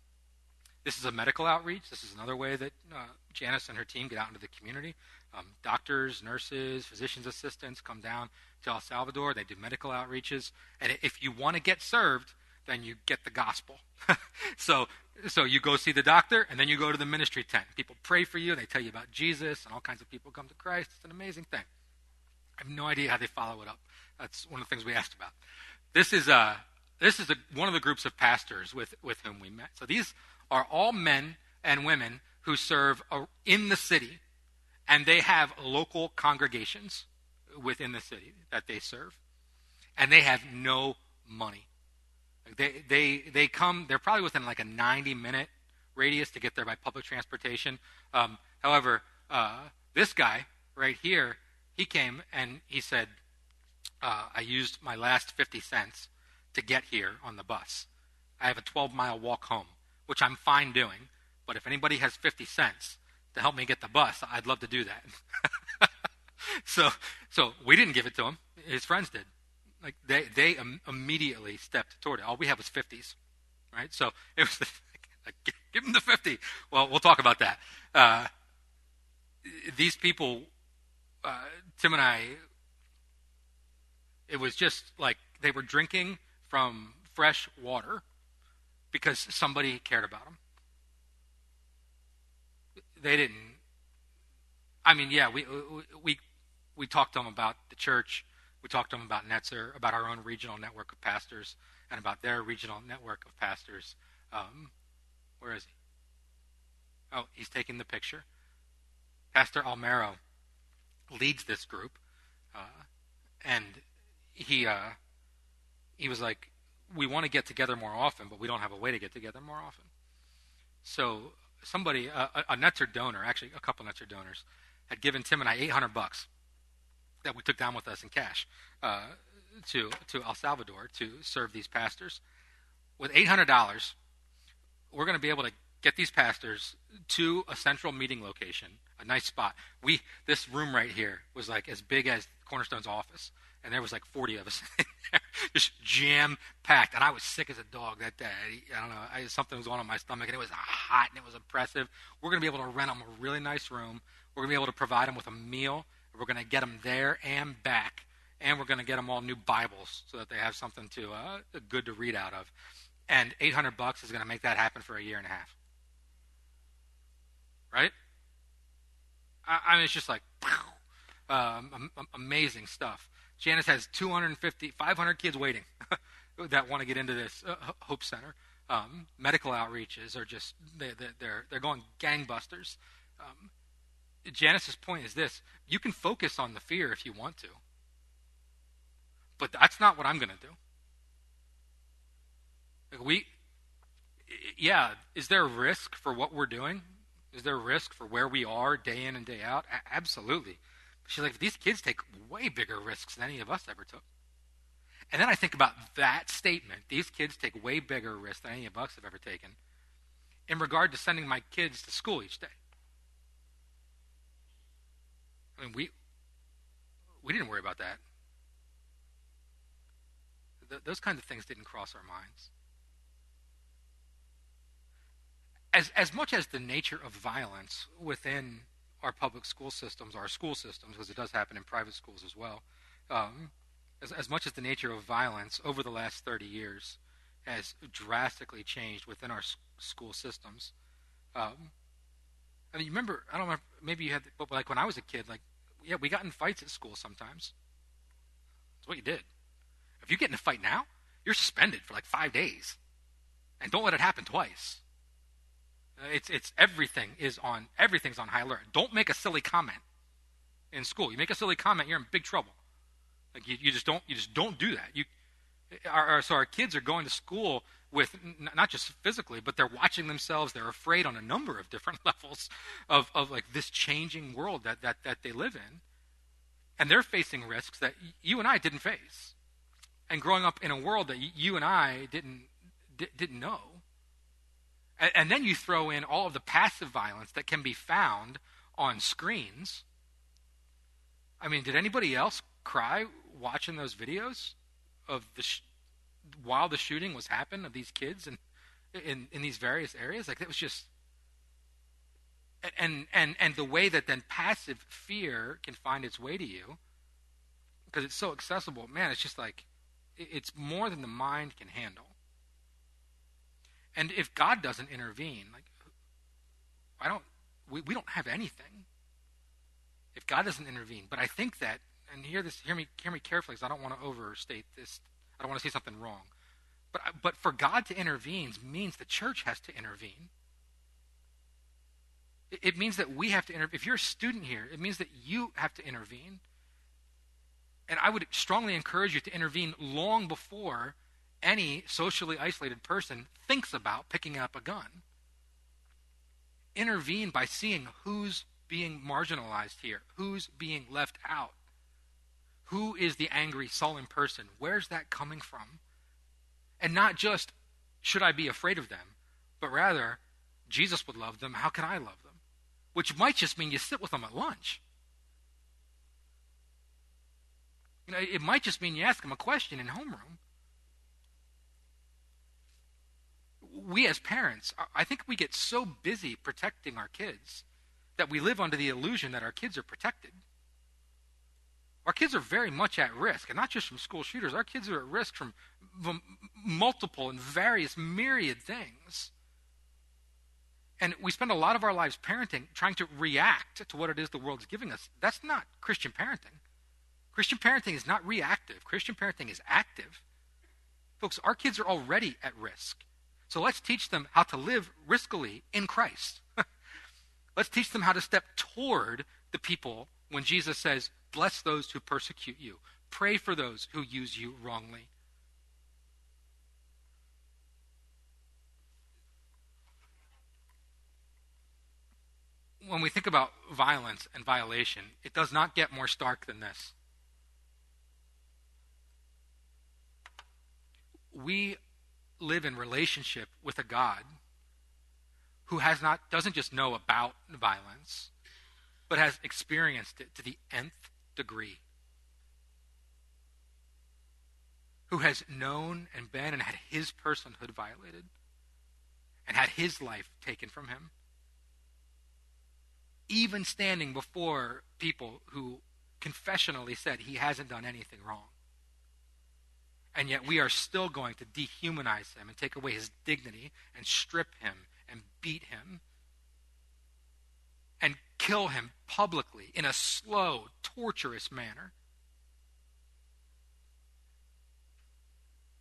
This is a medical outreach. This is another way that uh, Janice and her team get out into the community. Um, doctors, nurses, physicians' assistants come down to El Salvador. They do medical outreaches. And if you want to get served, then you get the gospel. so, so you go see the doctor, and then you go to the ministry tent. People pray for you. They tell you about Jesus, and all kinds of people come to Christ. It's an amazing thing. I have no idea how they follow it up. That's one of the things we asked about. This is, a, this is a, one of the groups of pastors with, with whom we met. So these are all men and women who serve in the city, and they have local congregations within the city that they serve, and they have no money. They, they, they come, they're probably within like a 90 minute radius to get there by public transportation. Um, however, uh, this guy right here, he came and he said, uh, I used my last 50 cents to get here on the bus. I have a 12 mile walk home, which I'm fine doing. But if anybody has 50 cents to help me get the bus, I'd love to do that. so, so we didn't give it to him. His friends did. Like they, they Im- immediately stepped toward it. All we have was 50s, right? So it was like, give him the 50. Well, we'll talk about that. Uh, these people, uh, Tim and I it was just like they were drinking from fresh water because somebody cared about them. They didn't I mean, yeah, we we we talked to them about the church. We talked to them about Netzer, about our own regional network of pastors, and about their regional network of pastors. Um, where is he? Oh, he's taking the picture. Pastor Almero leads this group, uh, and he uh, he was like, "We want to get together more often, but we don't have a way to get together more often." So somebody, uh, a, a Netzer donor, actually a couple Netzer donors, had given Tim and I 800 bucks that we took down with us in cash uh, to to El Salvador to serve these pastors. With eight hundred dollars, we're going to be able to get these pastors to a central meeting location, a nice spot. We this room right here was like as big as Cornerstone's office, and there was like forty of us, just jam packed. And I was sick as a dog that day. I don't know, I, something was going on my stomach, and it was hot and it was oppressive. We're going to be able to rent them a really nice room. We're going to be able to provide them with a meal we're going to get them there and back, and we're going to get them all new Bibles so that they have something to uh, good to read out of. And 800 bucks is going to make that happen for a year and a half. Right? I, I mean, it's just like um, amazing stuff. Janice has 250, 500 kids waiting that want to get into this uh, Hope Center. Um, medical outreaches are just they, are they're, they're going gangbusters. Um, Janice's point is this you can focus on the fear if you want to, but that's not what I'm going to do. Like we, yeah, is there a risk for what we're doing? Is there a risk for where we are day in and day out? A- absolutely. She's like, these kids take way bigger risks than any of us ever took. And then I think about that statement. These kids take way bigger risks than any of us have ever taken in regard to sending my kids to school each day. I mean, we we didn't worry about that. Th- those kinds of things didn't cross our minds. As as much as the nature of violence within our public school systems, our school systems, because it does happen in private schools as well, um, as, as much as the nature of violence over the last 30 years has drastically changed within our school systems. Um, I mean, you remember? I don't know, Maybe you had, but like when I was a kid, like yeah, we got in fights at school sometimes. That's what you did. If you get in a fight now, you're suspended for like five days, and don't let it happen twice. It's it's everything is on everything's on high alert. Don't make a silly comment in school. You make a silly comment, you're in big trouble. Like you, you just don't you just don't do that. You our, our, so our kids are going to school with not just physically, but they're watching themselves. They're afraid on a number of different levels of, of like this changing world that, that, that they live in. And they're facing risks that you and I didn't face. And growing up in a world that you and I didn't, didn't know. And, and then you throw in all of the passive violence that can be found on screens. I mean, did anybody else cry watching those videos of the sh- while the shooting was happening of these kids and in in these various areas like it was just and and and the way that then passive fear can find its way to you because it's so accessible man it's just like it's more than the mind can handle and if god doesn't intervene like i don't we, we don't have anything if god doesn't intervene but i think that and hear this hear me hear me carefully because i don't want to overstate this I don't want to say something wrong. But, but for God to intervene means the church has to intervene. It, means that we have to intervene. If you're a student here, it means that you have to intervene. And I would strongly encourage you to intervene long before any socially isolated person thinks about picking up a gun. Intervene by seeing who's being marginalized here, who's being left out. Who is the angry, sullen person? Where's that coming from? And not just, should I be afraid of them, but rather, Jesus would love them. How can I love them? Which might just mean you sit with them at lunch. You know, it might just mean you ask them a question in homeroom. We as parents, I think we get so busy protecting our kids that we live under the illusion that our kids are protected. Our kids are very much at risk, and not just from school shooters. Our kids are at risk from multiple and various myriad things. And we spend a lot of our lives parenting, trying to react to what it is the world is giving us. That's not Christian parenting. Christian parenting is not reactive, Christian parenting is active. Folks, our kids are already at risk. So let's teach them how to live riskily in Christ. let's teach them how to step toward the people when Jesus says, Bless those who persecute you, pray for those who use you wrongly. When we think about violence and violation, it does not get more stark than this. we live in relationship with a God who has not doesn't just know about violence, but has experienced it to the nth degree. Who has known and been and had his personhood violated and had his life taken from him. Even standing before people who confessionally said he hasn't done anything wrong. And yet we are still going to dehumanize him and take away his dignity and strip him and beat him and kill him publicly in a slow, torturous manner.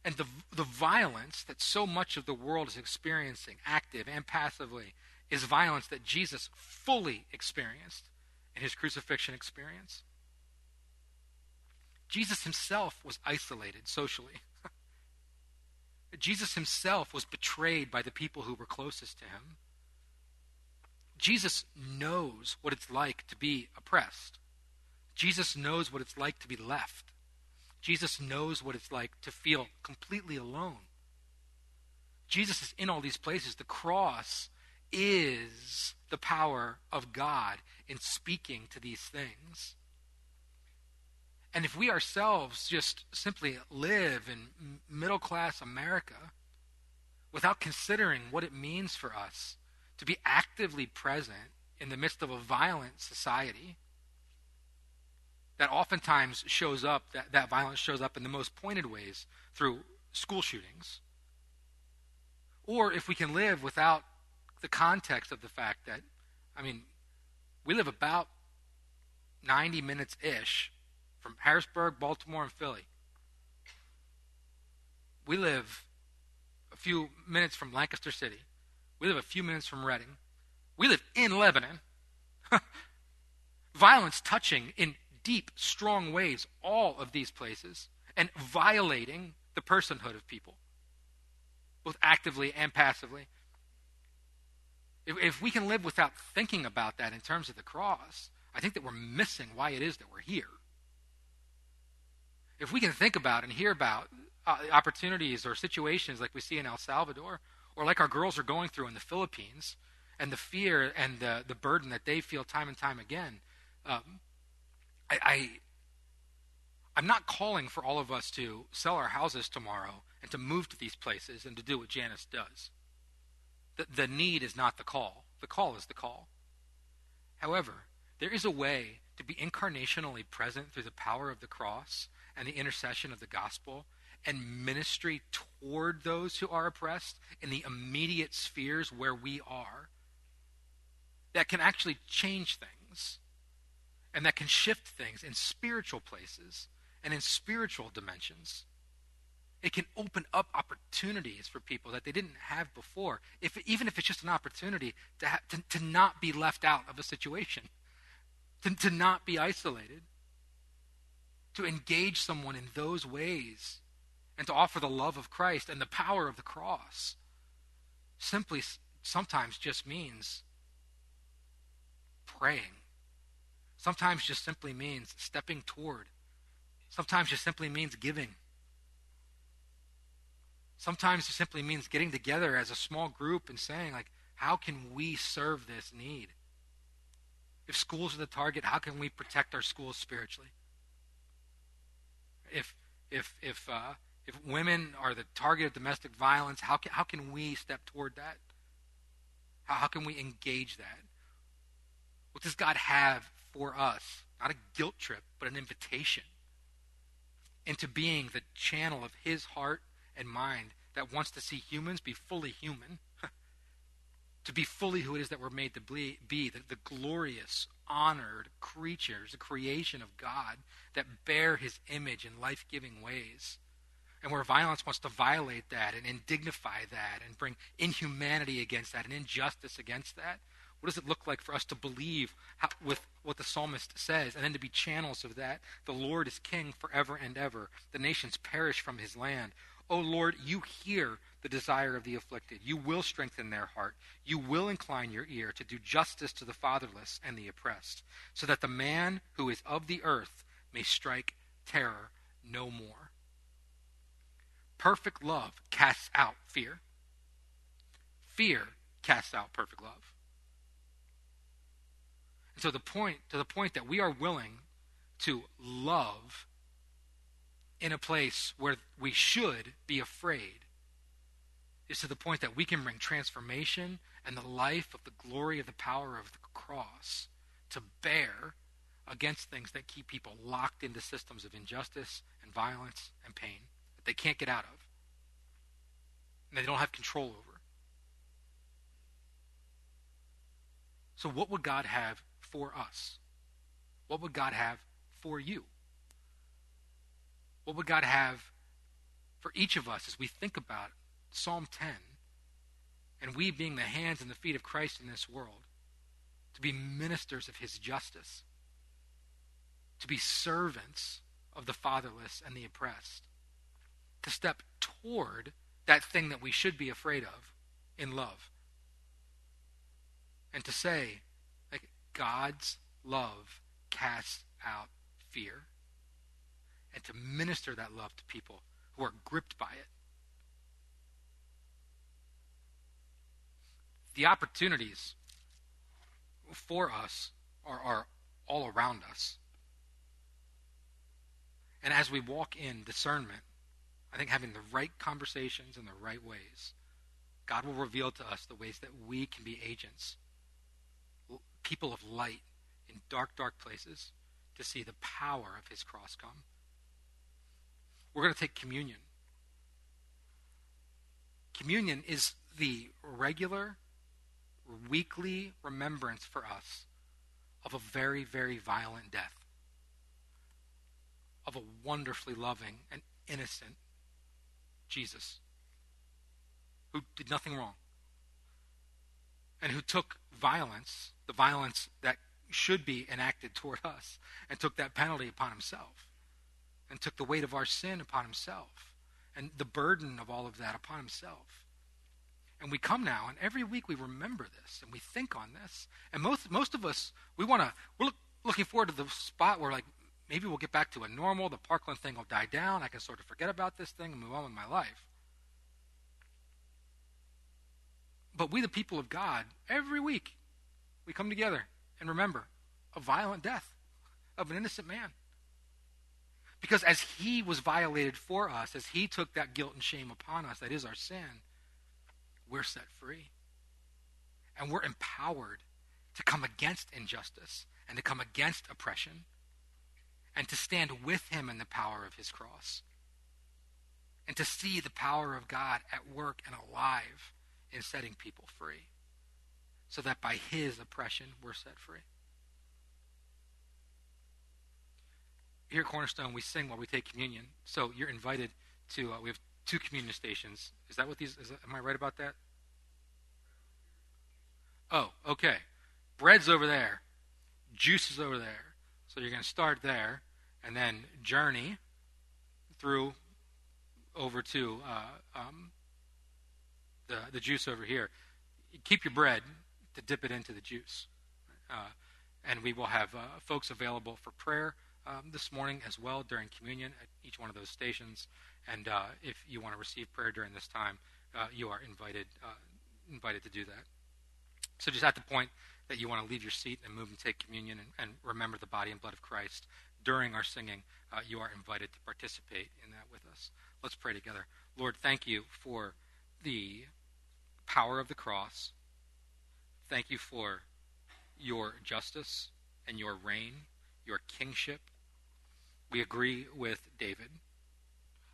And the, the violence that so much of the world is experiencing, active and passively, is violence that Jesus fully experienced in his crucifixion experience. Jesus himself was isolated socially. Jesus himself was betrayed by the people who were closest to him. Jesus knows what it's like to be oppressed. Jesus knows what it's like to be left. Jesus knows what it's like to feel completely alone. Jesus is in all these places. The cross is the power of God in speaking to these things. And if we ourselves just simply live in middle class America without considering what it means for us to be actively present in the midst of a violent society that oftentimes shows up, that, that violence shows up in the most pointed ways through school shootings. Or if we can live without the context of the fact that, I mean, we live about 90 minutes ish from Harrisburg, Baltimore, and Philly. We live a few minutes from Lancaster City. We live a few minutes from Reading. We live in Lebanon. Violence touching in deep, strong ways all of these places and violating the personhood of people, both actively and passively. If, if we can live without thinking about that in terms of the cross, I think that we're missing why it is that we're here if we can think about and hear about uh, opportunities or situations like we see in El Salvador, or like our girls are going through in the Philippines, and the fear and the, the burden that they feel time and time again, um, I, I I'm not calling for all of us to sell our houses tomorrow and to move to these places and to do what Janice does. The, the need is not the call. The call is the call. However, there is a way to be incarnationally present through the power of the cross and the intercession of the gospel and ministry toward those who are oppressed in the immediate spheres where we are that can actually change things and that can shift things in spiritual places and in spiritual dimensions. It can open up opportunities for people that they didn't have before, if, even if it's just an opportunity to, ha- to, to not be left out of a situation, to, to not be isolated to engage someone in those ways and to offer the love of Christ and the power of the cross simply sometimes just means praying. Sometimes just simply means stepping toward. Sometimes just simply means giving. Sometimes it simply means getting together as a small group and saying, like, how can we serve this need? If schools are the target, how can we protect our schools spiritually? If if if uh, if women are the target of domestic violence, how can how can we step toward that? How, how can we engage that? What does God have for us? Not a guilt trip, but an invitation into being the channel of His heart and mind that wants to see humans be fully human, to be fully who it is that we're made to be, the, the glorious, honored creatures, the creation of God that bear his image in life giving ways. And where violence wants to violate that and indignify that and bring inhumanity against that and injustice against that, what does it look like for us to believe how, with what the psalmist says and then to be channels of that? The Lord is king forever and ever. The nations perish from his land. O Lord, you hear the desire of the afflicted. You will strengthen their heart. You will incline your ear to do justice to the fatherless and the oppressed, so that the man who is of the earth may strike terror no more. Perfect love casts out fear. Fear casts out perfect love. And so the point to the point that we are willing to love in a place where we should be afraid is to the point that we can bring transformation and the life of the glory of the power of the cross to bear against things that keep people locked into systems of injustice and violence and pain that they can't get out of and they don't have control over. So, what would God have for us? What would God have for you? What would God have for each of us as we think about Psalm 10 and we being the hands and the feet of Christ in this world to be ministers of his justice, to be servants of the fatherless and the oppressed, to step toward that thing that we should be afraid of in love. And to say, like, God's love casts out fear. And to minister that love to people who are gripped by it. The opportunities for us are, are all around us. And as we walk in discernment, I think having the right conversations in the right ways, God will reveal to us the ways that we can be agents, people of light in dark, dark places to see the power of his cross come. We're going to take communion. Communion is the regular, weekly remembrance for us of a very, very violent death, of a wonderfully loving and innocent Jesus, who did nothing wrong, and who took violence, the violence that should be enacted toward us, and took that penalty upon himself, and took the weight of our sin upon himself, and the burden of all of that upon himself. And we come now, and every week we remember this, and we think on this. And most most of us, we want to. We're look, looking forward to the spot where, like, maybe we'll get back to a normal. The Parkland thing will die down. I can sort of forget about this thing and move on with my life. But we, the people of God, every week we come together and remember a violent death of an innocent man. Because as he was violated for us, as he took that guilt and shame upon us, that is our sin, we're set free. And we're empowered to come against injustice and to come against oppression and to stand with him in the power of his cross and to see the power of God at work and alive in setting people free so that by his oppression we're set free. Here at Cornerstone, we sing while we take communion. So you're invited to, uh, we have two communion stations. Is that what these, is am I right about that? Oh, okay. Bread's over there, juice is over there. So you're going to start there and then journey through over to uh, um, the, the juice over here. Keep your bread to dip it into the juice. Uh, and we will have uh, folks available for prayer um, this morning as well during communion at each one of those stations. And uh, if you want to receive prayer during this time, uh, you are invited uh, invited to do that. So just at the point that you want to leave your seat and move and take communion and, and remember the body and blood of Christ during our singing, uh, you are invited to participate in that with us. Let's pray together. Lord, thank you for the power of the cross. Thank you for your justice and your reign, your kingship. We agree with David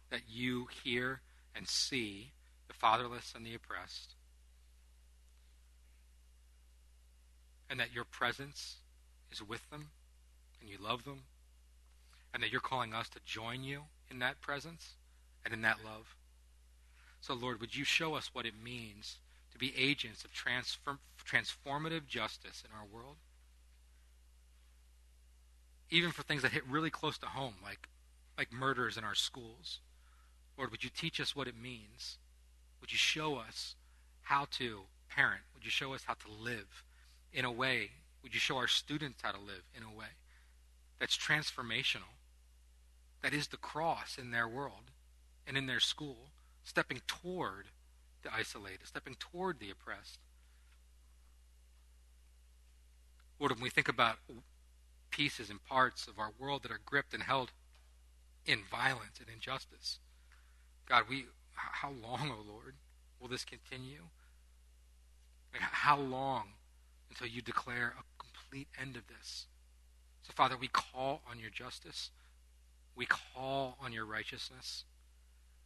that you hear and see the fatherless and the oppressed and that your presence is with them and you love them and that you're calling us to join you in that presence and in that love. So, Lord, would you show us what it means to be agents of transform- transformative justice in our world? Even for things that hit really close to home, like, like murders in our schools. Lord, would you teach us what it means? Would you show us how to parent? Would you show us how to live in a way? Would you show our students how to live in a way that's transformational? That is the cross in their world and in their school, stepping toward the isolated, stepping toward the oppressed. Lord, when we think about pieces and parts of our world that are gripped and held in violence and injustice, God, we how long, oh Lord, will this continue? How long until you declare a complete end of this? So, Father, we call on your justice. We call on your righteousness.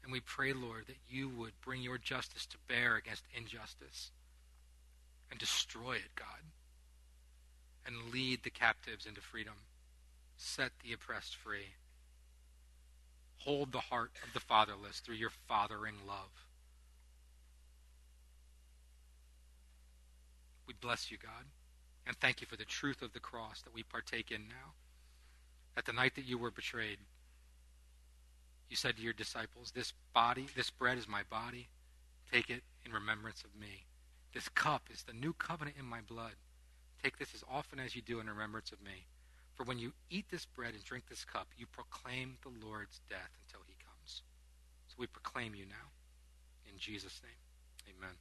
And we pray, Lord, that you would bring your justice to bear against injustice and destroy it, God, and lead the captives into freedom. Set the oppressed free. Hold the heart of the fatherless through your fathering love. We bless you, God, and thank you for the truth of the cross that we partake in now. At the night that you were betrayed, you said to your disciples, This body, this bread is my body. Take it in remembrance of me. This cup is the new covenant in my blood. Take this as often as you do in remembrance of me. For when you eat this bread and drink this cup, you proclaim the Lord's death until he comes. So we proclaim you now. In Jesus' name, amen.